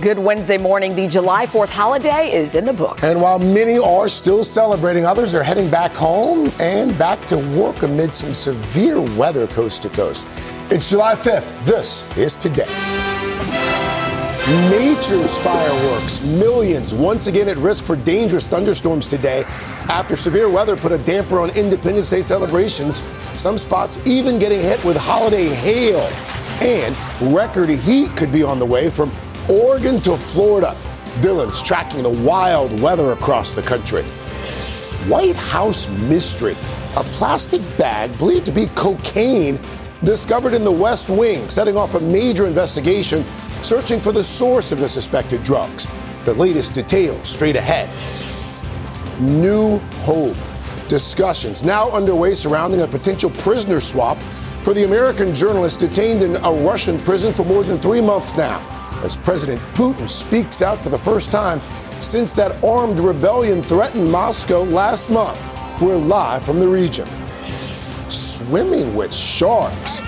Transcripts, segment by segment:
Good Wednesday morning. The July 4th holiday is in the books. And while many are still celebrating, others are heading back home and back to work amid some severe weather coast to coast. It's July 5th. This is today. Nature's fireworks, millions once again at risk for dangerous thunderstorms today after severe weather put a damper on Independence Day celebrations. Some spots even getting hit with holiday hail. And record heat could be on the way from Oregon to Florida. Dylan's tracking the wild weather across the country. White House mystery. A plastic bag believed to be cocaine discovered in the West Wing, setting off a major investigation searching for the source of the suspected drugs. The latest details straight ahead. New hope. Discussions now underway surrounding a potential prisoner swap for the American journalist detained in a Russian prison for more than three months now, as President Putin speaks out for the first time since that armed rebellion threatened Moscow last month. We're live from the region. Swimming with sharks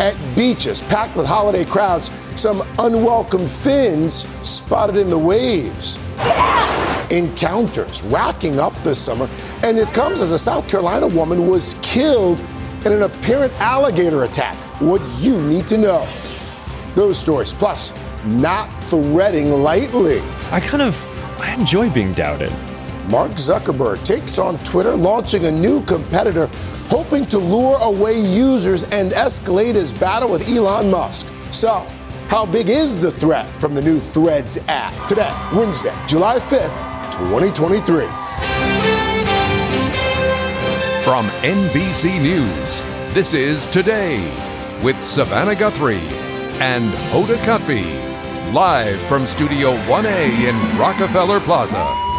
at beaches packed with holiday crowds, some unwelcome fins spotted in the waves. Encounters racking up this summer, and it comes as a South Carolina woman was killed in an apparent alligator attack. What you need to know. Those stories, plus not threading lightly. I kind of I enjoy being doubted. Mark Zuckerberg takes on Twitter, launching a new competitor, hoping to lure away users and escalate his battle with Elon Musk. So, how big is the threat from the new Threads app? Today, Wednesday, July 5th, 2023. From NBC News, this is Today with Savannah Guthrie and Hoda Kotb, live from Studio 1A in Rockefeller Plaza.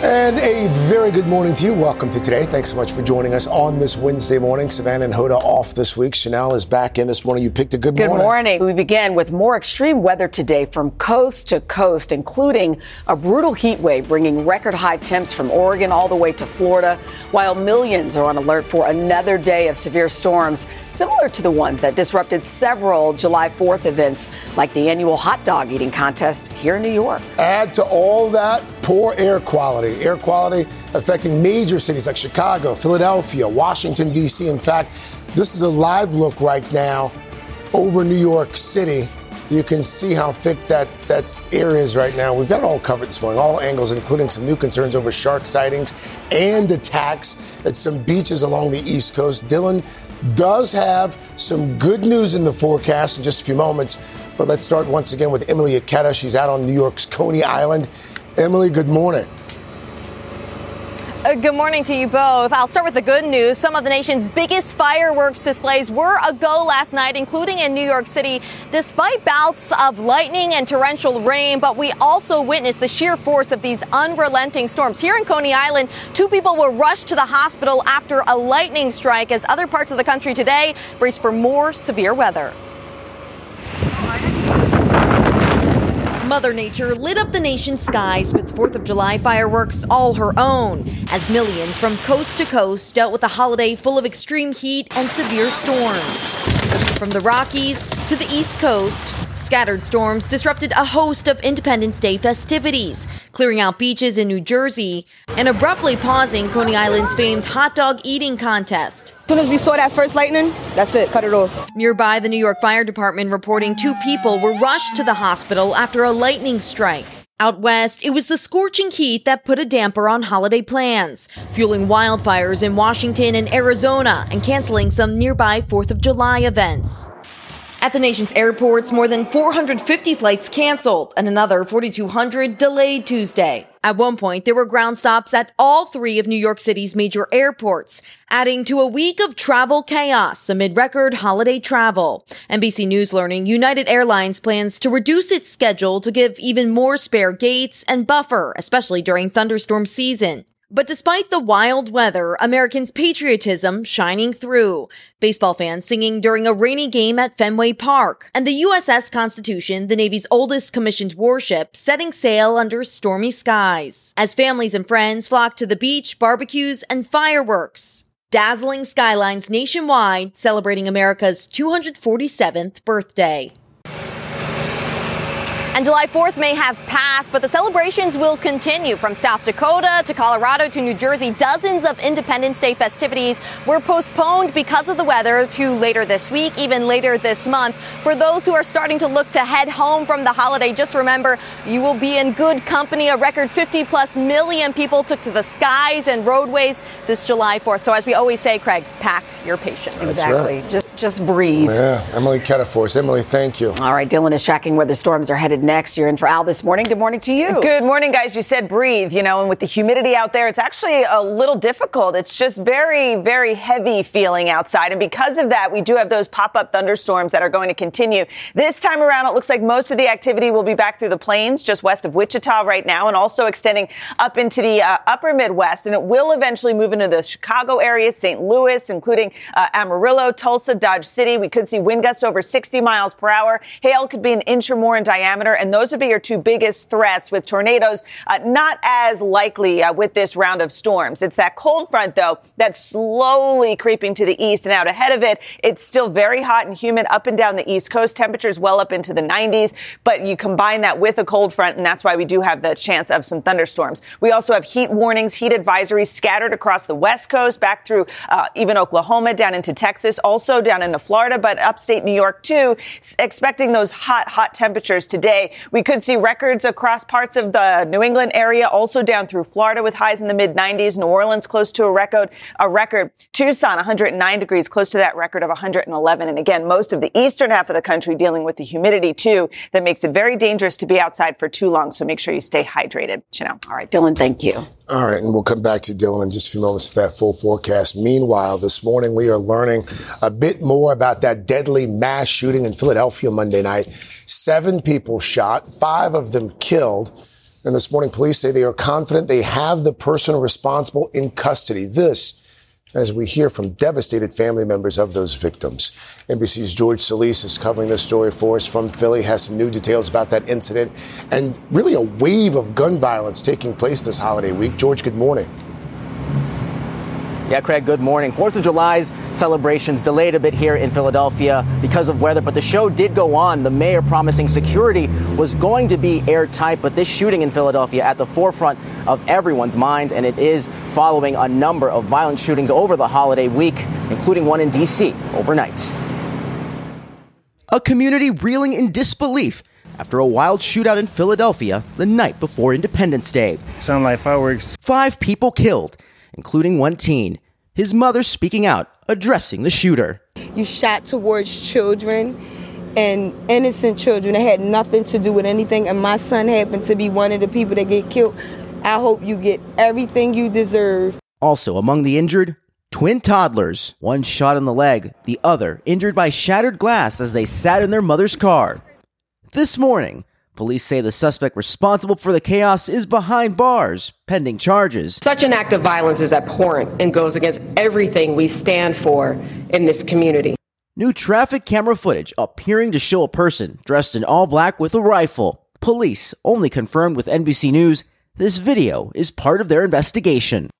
And a very good morning to you. Welcome to today. Thanks so much for joining us on this Wednesday morning. Savannah and Hoda off this week. Chanel is back in this morning. You picked a good, Good morning. Good morning. We begin with more extreme weather today from coast to coast, including a brutal heat wave bringing record high temps from Oregon all the way to Florida, while millions are on alert for another day of severe storms, similar to the ones that disrupted several July 4th events, like the annual hot dog eating contest here in New York. Add to all that poor air quality. Air quality affecting major cities like Chicago, Philadelphia, Washington, D.C. In fact, this is a live look right now over New York City. You can see how thick that, that air is right now. We've got it all covered this morning, all angles, including some new concerns over shark sightings and attacks at some beaches along the East Coast. Dylan does have some good news in the forecast in just a few moments. But let's start once again with Emily Ikeda. She's out on New York's Coney Island. Emily, good morning. Uh, good morning to you both. I'll start with the good news. Some of the nation's biggest fireworks displays were a go last night, including in New York City, despite bouts of lightning and torrential rain. But we also witnessed the sheer force of these unrelenting storms. Here in Coney Island, two people were rushed to the hospital after a lightning strike as other parts of the country today brace for more severe weather. Mother Nature lit up the nation's skies with 4th of July fireworks all her own, as millions from coast to coast dealt with a holiday full of extreme heat and severe storms. From the Rockies to the East Coast, scattered storms disrupted a host of Independence Day festivities, clearing out beaches in New Jersey and abruptly pausing Coney Island's famed hot dog eating contest. As soon as we saw that first lightning, that's it, cut it off. Nearby, the New York Fire Department reporting two people were rushed to the hospital after a lightning strike. Out west, it was the scorching heat that put a damper on holiday plans, fueling wildfires in Washington and Arizona and canceling some nearby 4th of July events. At the nation's airports, more than 450 flights canceled and another 4,200 delayed Tuesday. At one point, there were ground stops at all three of New York City's major airports, adding to a week of travel chaos amid record holiday travel. NBC News learning United Airlines plans to reduce its schedule to give even more spare gates and buffer, especially during thunderstorm season. But despite the wild weather, Americans' patriotism shining through. Baseball fans singing during a rainy game at Fenway Park. And the USS Constitution, the Navy's oldest commissioned warship, setting sail under stormy skies. As families and friends flock to the beach, barbecues, and fireworks. Dazzling skylines nationwide, celebrating America's 247th birthday. And July 4th may have passed, but the celebrations will continue from South Dakota to Colorado to New Jersey. Dozens of Independence Day festivities were postponed because of the weather to later this week, even later this month. For those who are starting to look to head home from the holiday, just remember you will be in good company. A record 50 plus million people took to the skies and roadways this July 4th. So as we always say, Craig, pack your patience. exactly. Right. Just just breathe. Yeah, Emily Kettaforce. Emily, thank you. All right, Dylan is tracking where the storms are headed next. You're in for Al this morning. Good morning to you. Good morning, guys. You said breathe, you know, and with the humidity out there, it's actually a little difficult. It's just very, very heavy feeling outside. And because of that, we do have those pop up thunderstorms that are going to continue. This time around, it looks like most of the activity will be back through the plains just west of Wichita right now and also extending up into the uh, upper Midwest. And it will eventually move into the Chicago area, St. Louis, including uh, Amarillo, Tulsa, Dodge City. We could see wind gusts over 60 miles per hour. Hail could be an inch or more in diameter, and those would be your two biggest threats with tornadoes uh, not as likely uh, with this round of storms. It's that cold front, though, that's slowly creeping to the east and out ahead of it. It's still very hot and humid up and down the east coast. Temperatures well up into the 90s, but you combine that with a cold front, and that's why we do have the chance of some thunderstorms. We also have heat warnings, heat advisories scattered across the west coast, back through uh, even Oklahoma, down into Texas, also down into Florida, but upstate New York too. Expecting those hot, hot temperatures today. We could see records across parts of the New England area, also down through Florida with highs in the mid 90s. New Orleans close to a record, a record. Tucson 109 degrees, close to that record of 111. And again, most of the eastern half of the country dealing with the humidity too, that makes it very dangerous to be outside for too long. So make sure you stay hydrated. Chanel. All right, Dylan, thank you. All right, and we'll come back to Dylan in just a few moments for that full forecast. Meanwhile, this morning we are learning a bit more about that deadly mass shooting in Philadelphia Monday night. Seven people shot, five of them killed. And this morning, police say they are confident they have the person responsible in custody. This, as we hear from devastated family members of those victims. NBC's George Solis is covering this story for us from Philly, has some new details about that incident and really a wave of gun violence taking place this holiday week. George, good morning. Yeah, Craig, good morning. Fourth of July's celebrations delayed a bit here in Philadelphia because of weather, but the show did go on. The mayor promising security was going to be airtight, but this shooting in Philadelphia at the forefront of everyone's minds, and it is following a number of violent shootings over the holiday week, including one in D.C. overnight. A community reeling in disbelief after a wild shootout in Philadelphia the night before Independence Day. Sound like fireworks. Five people killed including one teen. His mother speaking out, addressing the shooter. You shot towards children and innocent children that had nothing to do with anything, and my son happened to be one of the people that get killed. I hope you get everything you deserve. Also, among the injured, twin toddlers, one shot in the leg, the other injured by shattered glass as they sat in their mother's car. This morning, Police say the suspect responsible for the chaos is behind bars, pending charges. Such an act of violence is abhorrent and goes against everything we stand for in this community. New traffic camera footage appearing to show a person dressed in all black with a rifle. Police only confirmed with NBC News this video is part of their investigation.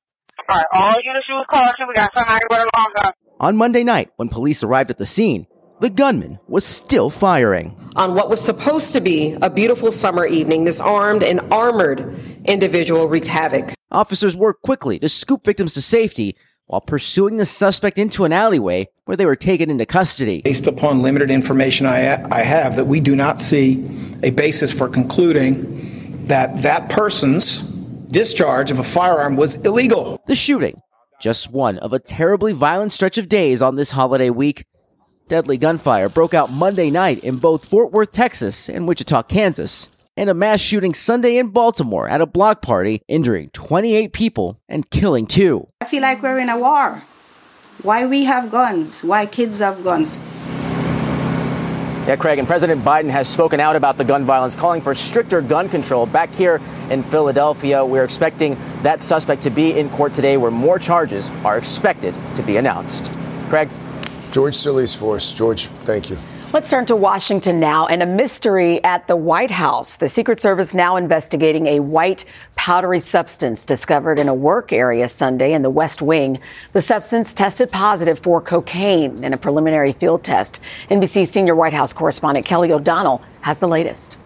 All right, all units use caution. We got somebody with a long gun. On Monday night, when police arrived at the scene, the gunman was still firing. On what was supposed to be a beautiful summer evening, this armed and armored individual wreaked havoc. Officers worked quickly to scoop victims to safety while pursuing the suspect into an alleyway where they were taken into custody. Based upon limited information I, I have, that we do not see a basis for concluding that that person's discharge of a firearm was illegal. The shooting, just one of a terribly violent stretch of days on this holiday week, Deadly gunfire broke out Monday night in both Fort Worth, Texas and Wichita, Kansas, and a mass shooting Sunday in Baltimore at a block party, injuring 28 people and killing two. I feel like we're in a war. Why we have guns? Why kids have guns? Yeah, Craig, and President Biden has spoken out about the gun violence, calling for stricter gun control. Back here in Philadelphia, we're expecting that suspect to be in court today, where more charges are expected to be announced. Craig? George Solis Force. George, thank you. Let's turn to Washington now and a mystery at the White House. The Secret Service now investigating a white powdery substance discovered in a work area Sunday in the West Wing. The substance tested positive for cocaine in a preliminary field test. NBC senior White House correspondent Kelly O'Donnell has the latest.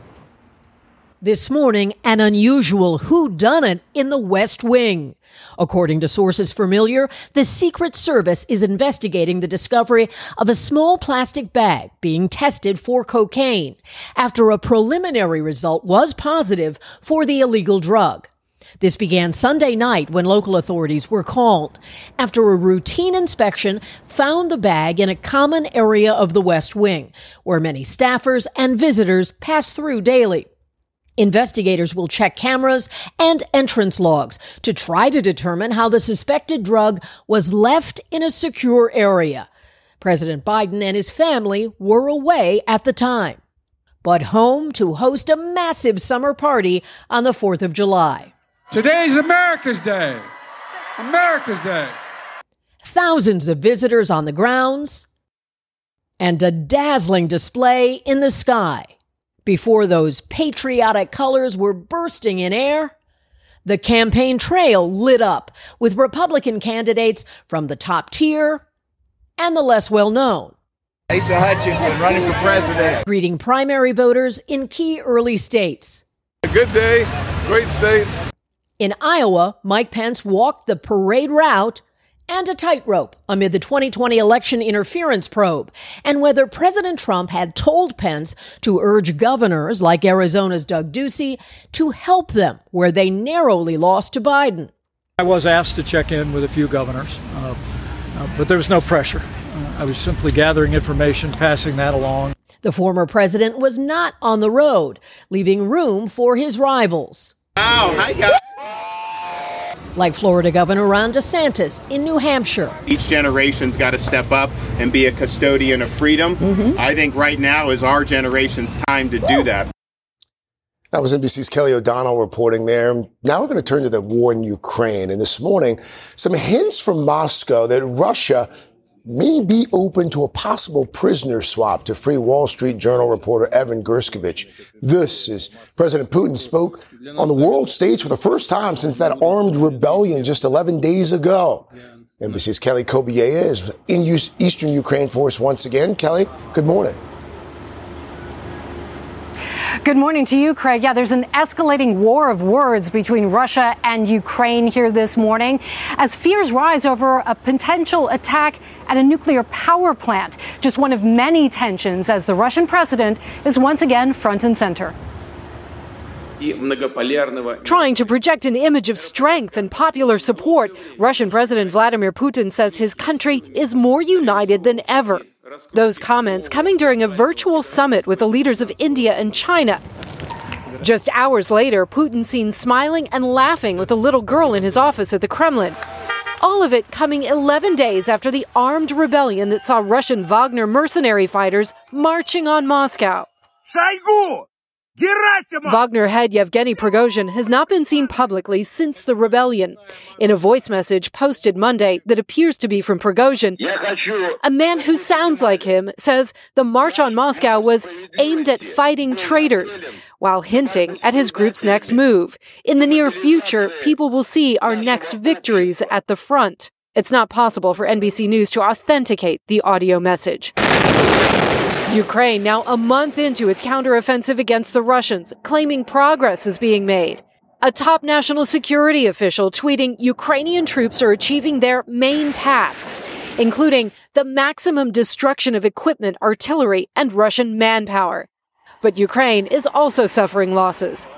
This morning, an unusual whodunit in the West Wing. According to sources familiar, the Secret Service is investigating the discovery of a small plastic bag being tested for cocaine after a preliminary result was positive for the illegal drug. This began Sunday night when local authorities were called after a routine inspection found the bag in a common area of the West Wing where many staffers and visitors pass through daily. Investigators will check cameras and entrance logs to try to determine how the suspected drug was left in a secure area. President Biden and his family were away at the time, but home to host a massive summer party on the 4th of July. Today's America's Day. America's Day. Thousands of visitors on the grounds and a dazzling display in the sky before those patriotic colors were bursting in air, the campaign trail lit up with Republican candidates from the top tier and the less well known. Asa Hutchinson running for president. Greeting primary voters in key early states. A good day, great state. In Iowa, Mike Pence walked the parade route and a tightrope amid the 2020 election interference probe, and whether President Trump had told Pence to urge governors like Arizona's Doug Ducey to help them where they narrowly lost to Biden. I was asked to check in with a few governors, uh, uh, but there was no pressure. Uh, I was simply gathering information, passing that along. The former president was not on the road, leaving room for his rivals. Wow, hi, guys like Florida Governor Ron DeSantis in New Hampshire. Each generation's got to step up and be a custodian of freedom. Mm-hmm. I think right now is our generation's time to do that. That was NBC's Kelly O'Donnell reporting there. Now we're going to turn to the war in Ukraine. And this morning, some hints from Moscow that Russia may be open to a possible prisoner swap to free Wall Street Journal reporter Evan Gershkovich. This is President Putin spoke on the world stage for the first time since that armed rebellion just 11 days ago. NBC's Kelly Cobiella is in Eastern Ukraine for us once again. Kelly, good morning. Good morning to you, Craig. Yeah, there's an escalating war of words between Russia and Ukraine here this morning as fears rise over a potential attack at a nuclear power plant. Just one of many tensions as the Russian president is once again front and center. Trying to project an image of strength and popular support, Russian President Vladimir Putin says his country is more united than ever. Those comments coming during a virtual summit with the leaders of India and China. Just hours later, Putin seen smiling and laughing with a little girl in his office at the Kremlin. All of it coming 11 days after the armed rebellion that saw Russian Wagner mercenary fighters marching on Moscow. Wagner head Yevgeny Prigozhin has not been seen publicly since the rebellion. In a voice message posted Monday that appears to be from Prigozhin, a man who sounds like him says the march on Moscow was aimed at fighting traitors, while hinting at his group's next move. In the near future, people will see our next victories at the front. It's not possible for NBC News to authenticate the audio message. Ukraine now a month into its counteroffensive against the Russians, claiming progress is being made. A top national security official tweeting Ukrainian troops are achieving their main tasks, including the maximum destruction of equipment, artillery, and Russian manpower. But Ukraine is also suffering losses.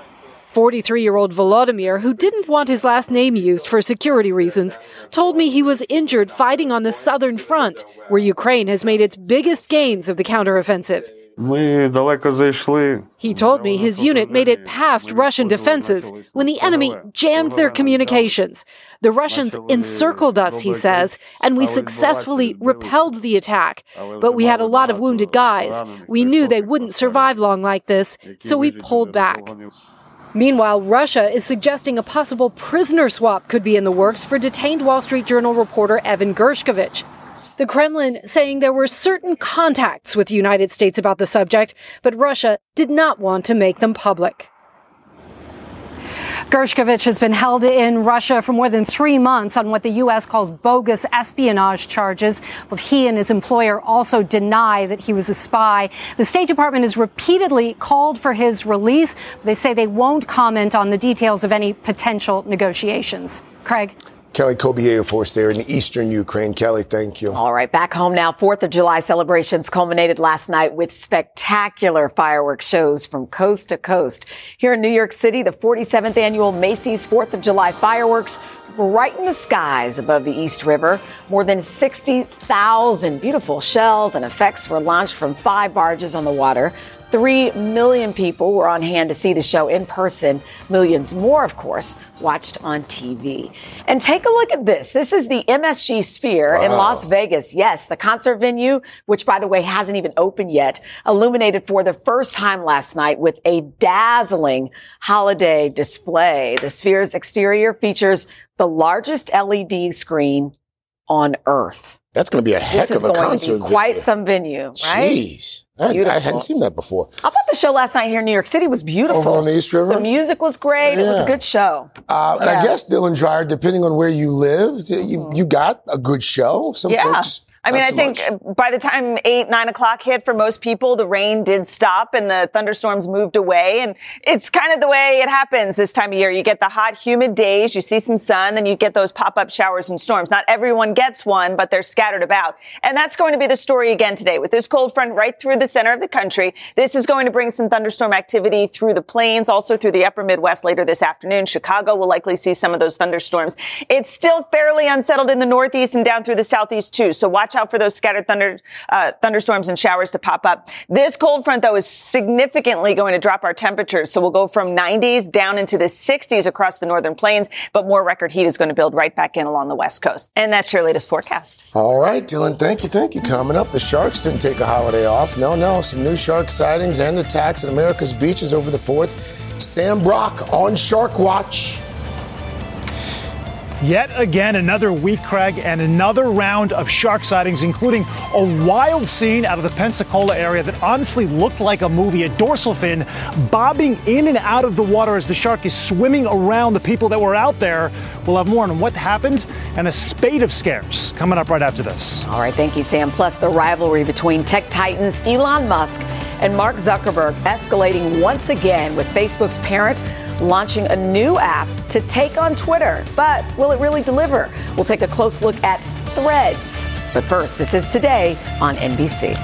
43 year old Volodymyr, who didn't want his last name used for security reasons, told me he was injured fighting on the southern front, where Ukraine has made its biggest gains of the counteroffensive. He told me his unit made it past Russian defenses when the enemy jammed their communications. The Russians encircled us, he says, and we successfully repelled the attack. But we had a lot of wounded guys. We knew they wouldn't survive long like this, so we pulled back. Meanwhile, Russia is suggesting a possible prisoner swap could be in the works for detained Wall Street Journal reporter Evan Gershkovich. The Kremlin saying there were certain contacts with the United States about the subject, but Russia did not want to make them public. Gershkovich has been held in Russia for more than three months on what the U.S. calls bogus espionage charges. Both he and his employer also deny that he was a spy. The State Department has repeatedly called for his release. They say they won't comment on the details of any potential negotiations. Craig? Kelly Cobiella for us there in eastern Ukraine. Kelly, thank you. All right, back home now. Fourth of July celebrations culminated last night with spectacular fireworks shows from coast to coast. Here in New York City, the 47th annual Macy's Fourth of July fireworks right in the skies above the East River. More than 60,000 beautiful shells and effects were launched from five barges on the water. Three million people were on hand to see the show in person. Millions more, of course, watched on TV. And take a look at this. This is the MSG Sphere wow. in Las Vegas. Yes, the concert venue, which by the way hasn't even opened yet, illuminated for the first time last night with a dazzling holiday display. The Sphere's exterior features the largest LED screen on Earth. That's going to be a heck of a concert. quite venue. some venue, right? Jeez. I, I, hadn't seen that before. I thought the show last night here in New York City was beautiful. Over on the East River? The music was great. Yeah. It was a good show. Uh, and yeah. I guess, Dylan Dreyer, depending on where you lived, you, mm-hmm. you got a good show. Some yeah. folks I mean, I think much. Uh, by the time eight, nine o'clock hit for most people, the rain did stop and the thunderstorms moved away. And it's kind of the way it happens this time of year. You get the hot, humid days, you see some sun, then you get those pop-up showers and storms. Not everyone gets one, but they're scattered about. And that's going to be the story again today with this cold front right through the center of the country. This is going to bring some thunderstorm activity through the plains, also through the upper Midwest later this afternoon. Chicago will likely see some of those thunderstorms. It's still fairly unsettled in the Northeast and down through the Southeast too. So watch out for those scattered thunder, uh, thunderstorms and showers to pop up. This cold front, though, is significantly going to drop our temperatures. So we'll go from 90s down into the 60s across the northern plains, but more record heat is going to build right back in along the west coast. And that's your latest forecast. All right, Dylan, thank you, thank you. Coming up, the Sharks didn't take a holiday off. No, no, some new shark sightings and attacks at America's beaches over the 4th. Sam Brock on Shark Watch. Yet again, another week, Craig, and another round of shark sightings, including a wild scene out of the Pensacola area that honestly looked like a movie. A dorsal fin bobbing in and out of the water as the shark is swimming around the people that were out there. We'll have more on what happened and a spate of scares coming up right after this. All right, thank you, Sam. Plus, the rivalry between tech titans Elon Musk and Mark Zuckerberg escalating once again with Facebook's parent launching a new app to take on Twitter. But will it really deliver? We'll take a close look at threads. But first, this is today on NBC.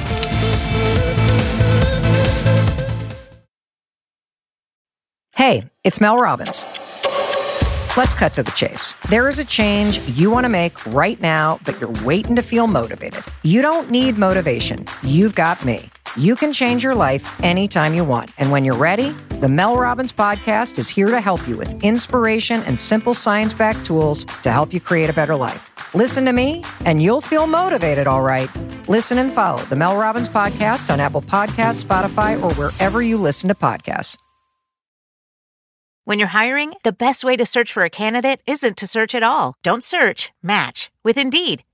Hey, it's Mel Robbins. Let's cut to the chase. There is a change you want to make right now, but you're waiting to feel motivated. You don't need motivation. You've got me. You can change your life anytime you want. And when you're ready, the Mel Robbins podcast is here to help you with inspiration and simple science backed tools to help you create a better life. Listen to me, and you'll feel motivated, all right. Listen and follow the Mel Robbins podcast on Apple Podcasts, Spotify, or wherever you listen to podcasts. When you're hiring, the best way to search for a candidate isn't to search at all. Don't search, match with Indeed.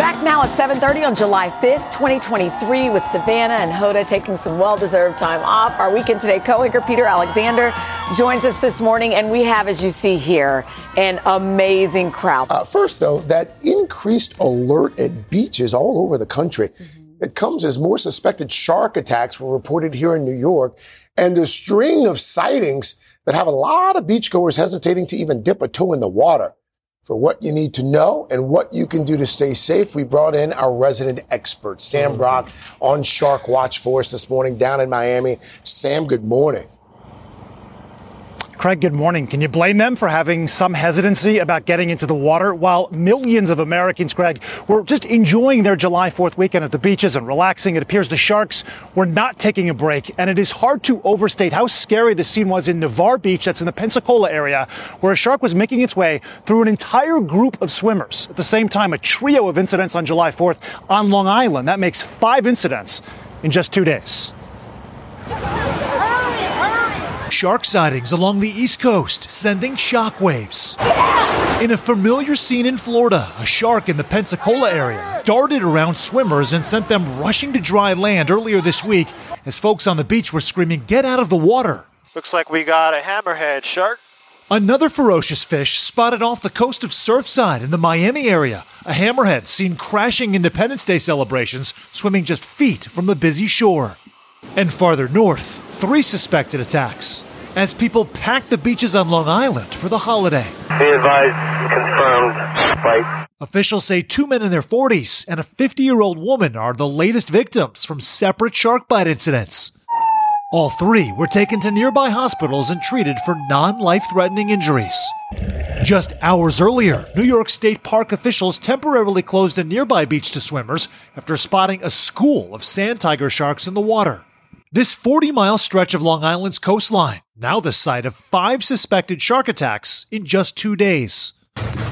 Back now at 7:30 on July 5th, 2023, with Savannah and Hoda taking some well-deserved time off. Our weekend today co-anchor Peter Alexander joins us this morning, and we have, as you see here, an amazing crowd. Uh, first, though, that increased alert at beaches all over the country. Mm-hmm. It comes as more suspected shark attacks were reported here in New York, and a string of sightings that have a lot of beachgoers hesitating to even dip a toe in the water for what you need to know and what you can do to stay safe. We brought in our resident expert, Sam mm-hmm. Brock, on Shark Watch for us this morning down in Miami. Sam, good morning. Craig, good morning. Can you blame them for having some hesitancy about getting into the water while millions of Americans, Craig, were just enjoying their July 4th weekend at the beaches and relaxing? It appears the Sharks were not taking a break, and it is hard to overstate how scary the scene was in Navarre Beach, that's in the Pensacola area, where a shark was making its way through an entire group of swimmers. At the same time, a trio of incidents on July 4th on Long Island. That makes five incidents in just two days. Shark sightings along the East Coast sending shockwaves. In a familiar scene in Florida, a shark in the Pensacola area darted around swimmers and sent them rushing to dry land earlier this week as folks on the beach were screaming, Get out of the water! Looks like we got a hammerhead shark. Another ferocious fish spotted off the coast of Surfside in the Miami area. A hammerhead seen crashing Independence Day celebrations, swimming just feet from the busy shore. And farther north, three suspected attacks as people packed the beaches on Long Island for the holiday. Be advised, confirmed spike. Officials say two men in their 40s and a 50 year old woman are the latest victims from separate shark bite incidents. All three were taken to nearby hospitals and treated for non life threatening injuries. Just hours earlier, New York State Park officials temporarily closed a nearby beach to swimmers after spotting a school of sand tiger sharks in the water. This 40 mile stretch of Long Island's coastline, now the site of five suspected shark attacks in just two days.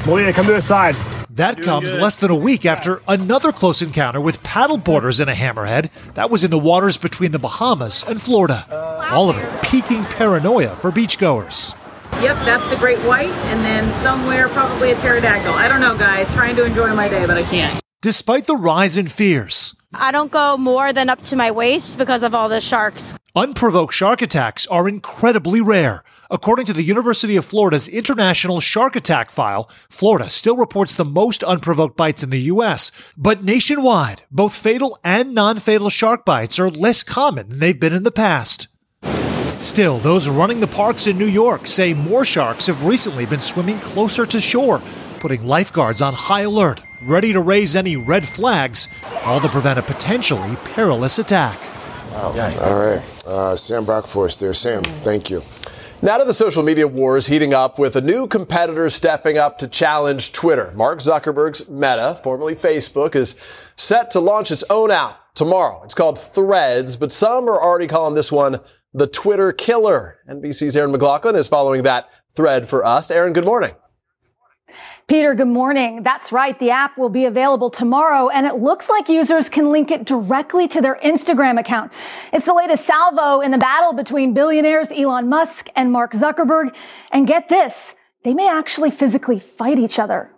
Malia, come to the side. That Doing comes good. less than a week after another close encounter with paddleboarders in a hammerhead. That was in the waters between the Bahamas and Florida. All of it piquing paranoia for beachgoers. Yep, that's a great white, and then somewhere probably a pterodactyl. I don't know, guys. Trying to enjoy my day, but I can't. Despite the rise in fears, I don't go more than up to my waist because of all the sharks. unprovoked shark attacks are incredibly rare. According to the University of Florida's International Shark Attack File, Florida still reports the most unprovoked bites in the U.S. But nationwide, both fatal and non fatal shark bites are less common than they've been in the past. Still, those running the parks in New York say more sharks have recently been swimming closer to shore, putting lifeguards on high alert, ready to raise any red flags, all to prevent a potentially perilous attack. Wow. All right. Uh, Sam Brock for us there. Sam, thank you. Now to the social media wars heating up with a new competitor stepping up to challenge Twitter. Mark Zuckerberg's Meta, formerly Facebook, is set to launch its own app tomorrow. It's called Threads, but some are already calling this one the Twitter killer. NBC's Erin McLaughlin is following that thread for us. Aaron, good morning. Peter, good morning. That's right. The app will be available tomorrow and it looks like users can link it directly to their Instagram account. It's the latest salvo in the battle between billionaires Elon Musk and Mark Zuckerberg. And get this, they may actually physically fight each other.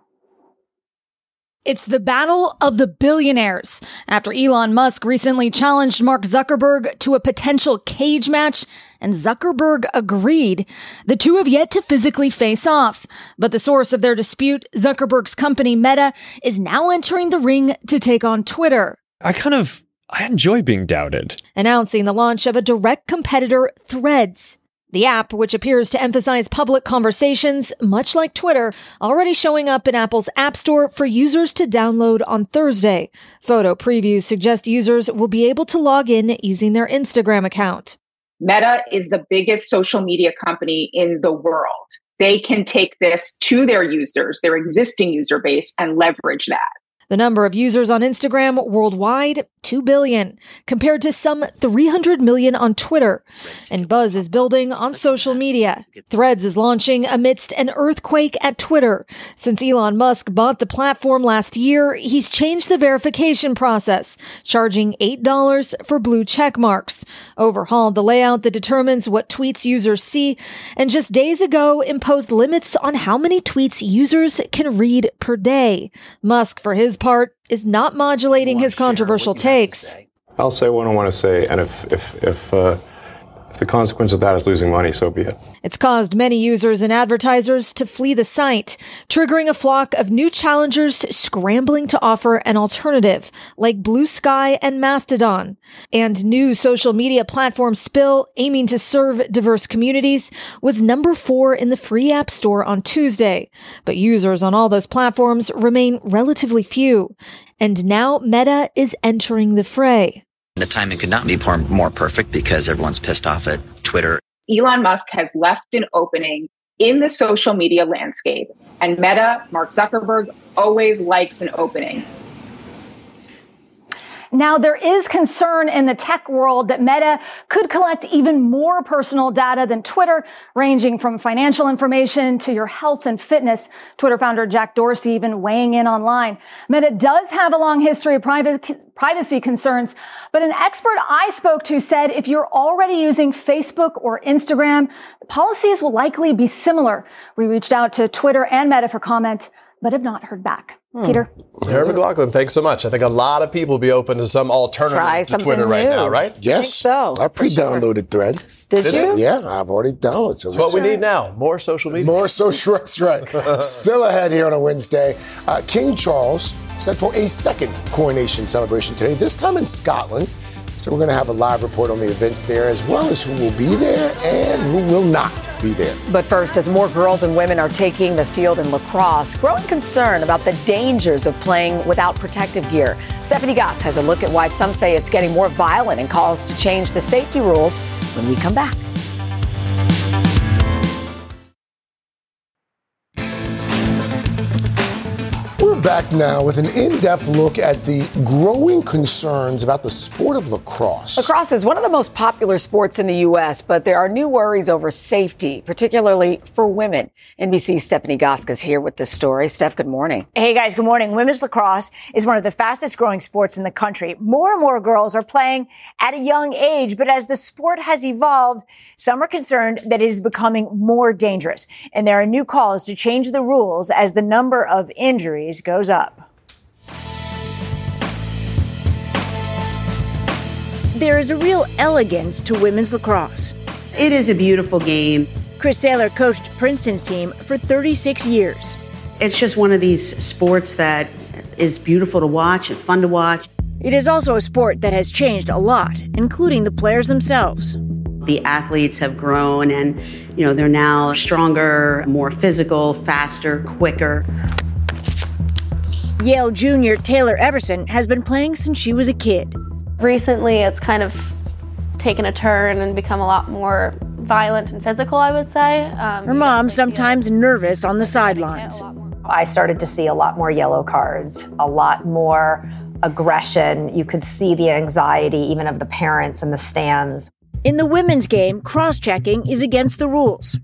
It's the battle of the billionaires after Elon Musk recently challenged Mark Zuckerberg to a potential cage match and Zuckerberg agreed. The two have yet to physically face off, but the source of their dispute, Zuckerberg's company Meta, is now entering the ring to take on Twitter, I kind of I enjoy being doubted. announcing the launch of a direct competitor, Threads. The app, which appears to emphasize public conversations, much like Twitter, already showing up in Apple's App Store for users to download on Thursday. Photo previews suggest users will be able to log in using their Instagram account. Meta is the biggest social media company in the world. They can take this to their users, their existing user base, and leverage that. The number of users on Instagram worldwide, 2 billion, compared to some 300 million on Twitter. And buzz is building on social media. Threads is launching amidst an earthquake at Twitter. Since Elon Musk bought the platform last year, he's changed the verification process, charging $8 for blue check marks, overhauled the layout that determines what tweets users see, and just days ago imposed limits on how many tweets users can read per day. Musk, for his part, is not modulating his controversial takes. I'll say what I want to say, and if if if uh, the consequence of that is losing money, so be it. It's caused many users and advertisers to flee the site, triggering a flock of new challengers scrambling to offer an alternative, like Blue Sky and Mastodon. And new social media platform Spill, aiming to serve diverse communities, was number four in the free app store on Tuesday. But users on all those platforms remain relatively few. And now Meta is entering the fray. The timing could not be more perfect because everyone's pissed off at Twitter. Elon Musk has left an opening in the social media landscape, and Meta, Mark Zuckerberg, always likes an opening. Now, there is concern in the tech world that Meta could collect even more personal data than Twitter, ranging from financial information to your health and fitness. Twitter founder Jack Dorsey even weighing in online. Meta does have a long history of privacy concerns, but an expert I spoke to said if you're already using Facebook or Instagram, policies will likely be similar. We reached out to Twitter and Meta for comment, but have not heard back. Hmm. Peter? Sarah McLaughlin, thanks so much. I think a lot of people will be open to some alternative Try to Twitter right now, right? Yes. so. I pre-downloaded sure. Thread. Did, Did you? Yeah, I've already downloaded. So That's what we need now. More social media. More social. That's right. Still ahead here on a Wednesday. Uh, King Charles set for a second coronation celebration today, this time in Scotland. So we're going to have a live report on the events there, as well as who will be there and who will not be there. But first, as more girls and women are taking the field in lacrosse, growing concern about the dangers of playing without protective gear. Stephanie Gosk has a look at why some say it's getting more violent and calls to change the safety rules when we come back. Back now with an in-depth look at the growing concerns about the sport of lacrosse. Lacrosse is one of the most popular sports in the U.S., but there are new worries over safety, particularly for women. NBC's Stephanie Gosk is here with this story. Steph, good morning. Hey guys, good morning. Women's lacrosse is one of the fastest growing sports in the country. More and more girls are playing at a young age, but as the sport has evolved, some are concerned that it is becoming more dangerous. And there are new calls to change the rules as the number of injuries goes up. There is a real elegance to women's lacrosse. It is a beautiful game. Chris Sailer coached Princeton's team for 36 years. It's just one of these sports that is beautiful to watch and fun to watch. It is also a sport that has changed a lot, including the players themselves. The athletes have grown and, you know, they're now stronger, more physical, faster, quicker. Yale junior Taylor Everson has been playing since she was a kid. Recently, it's kind of taken a turn and become a lot more violent and physical, I would say. Um, Her mom sometimes nervous on the sidelines. I started to see a lot more yellow cards, a lot more aggression. You could see the anxiety even of the parents in the stands. In the women's game, cross checking is against the rules.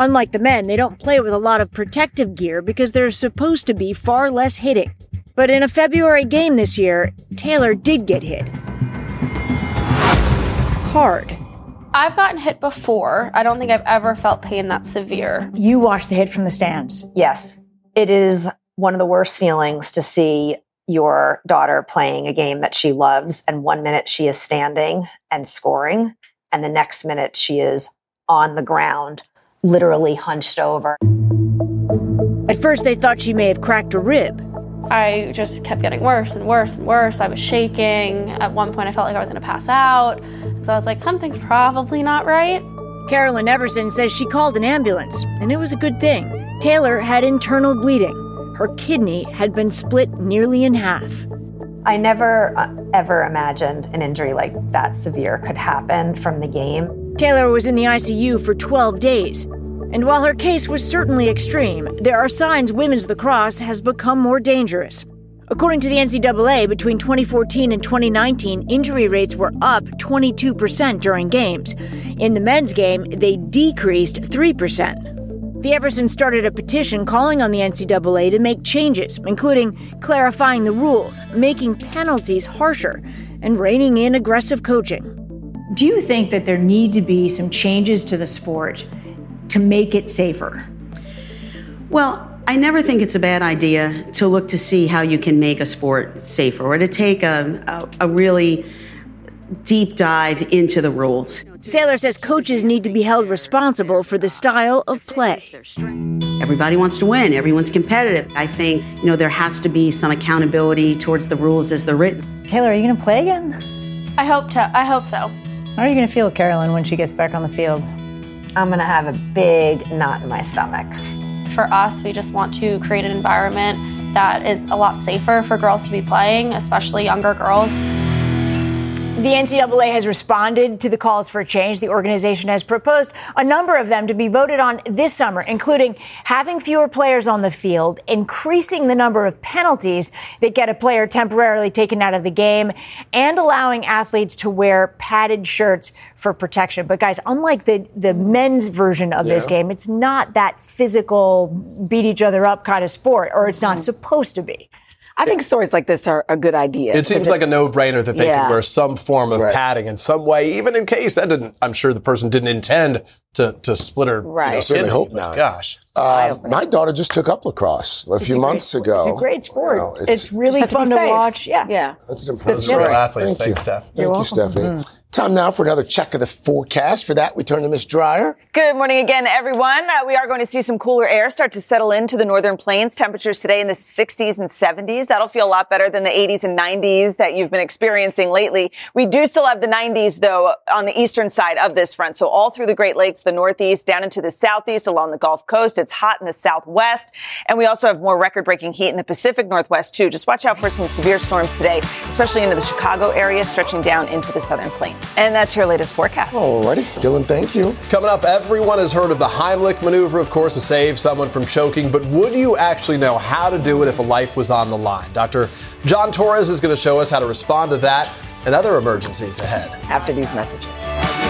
Unlike the men, they don't play with a lot of protective gear because there's supposed to be far less hitting. But in a February game this year, Taylor did get hit. Hard. I've gotten hit before. I don't think I've ever felt pain that severe. You watched the hit from the stands. Yes. It is one of the worst feelings to see your daughter playing a game that she loves, and one minute she is standing and scoring, and the next minute she is on the ground, literally hunched over. At first, they thought she may have cracked a rib. I just kept getting worse and worse and worse. I was shaking. At one point, I felt like I was going to pass out. So I was like, something's probably not right. Carolyn Everson says she called an ambulance, and it was a good thing. Taylor had internal bleeding. Her kidney had been split nearly in half. I never uh, ever imagined an injury like that severe could happen from the game. Taylor was in the ICU for 12 days. And while her case was certainly extreme, there are signs women's lacrosse has become more dangerous. According to the NCAA, between 2014 and 2019, injury rates were up 22% during games. In the men's game, they decreased 3%. The Eversons started a petition calling on the NCAA to make changes, including clarifying the rules, making penalties harsher, and reining in aggressive coaching. Do you think that there need to be some changes to the sport to make it safer? Well, I never think it's a bad idea to look to see how you can make a sport safer or to take a, a, a really deep dive into the rules. Sailer says coaches need to be held responsible for the style of play. Everybody wants to win, everyone's competitive. I think, you know, there has to be some accountability towards the rules as they're written. Taylor, are you going to play again? I hope to. I hope so. How are you going to feel, Carolyn, when she gets back on the field? I'm going to have a big knot in my stomach. For us, we just want to create an environment that is a lot safer for girls to be playing, especially younger girls. The NCAA has responded to the calls for change. The organization has proposed a number of them to be voted on this summer, including having fewer players on the field, increasing the number of penalties that get a player temporarily taken out of the game, and allowing athletes to wear padded shirts for protection. But guys, unlike the, the men's version of yeah. this game, it's not that physical, beat each other up kind of sport, or it's not supposed to be. I think stories like this are a good idea. It seems like a no-brainer that they yeah. can wear some form of right. padding in some way, even in case that didn't. I'm sure the person didn't intend to to split her. Right. You know, certainly hope not. Gosh. Uh, my daughter just took up lacrosse a it's few a months ago. It's a great sport. You know, it's, it's, really fun to, to watch. Yeah. Yeah. That's an impressive sport. Athletes. Thank Thanks, you. Steph. Thank you, Stephanie. Mm-hmm. Time now for another check of the forecast. For that, we turn to Miss Dreyer. Good morning again, everyone. Uh, we are going to see some cooler air start to settle into the northern plains. Temperatures today in the 60s and 70s. That'll feel a lot better than the 80s and 90s that you've been experiencing lately. We do still have the 90s, though, on the eastern side of this front. So all through the Great Lakes, the northeast, down into the southeast, along the Gulf Coast. It's hot in the southwest. And we also have more record breaking heat in the Pacific Northwest, too. Just watch out for some severe storms today, especially into the Chicago area, stretching down into the southern plains. And that's your latest forecast. Alrighty. Dylan, thank you. Coming up, everyone has heard of the Heimlich maneuver, of course, to save someone from choking, but would you actually know how to do it if a life was on the line? Dr. John Torres is going to show us how to respond to that and other emergencies ahead. After these messages.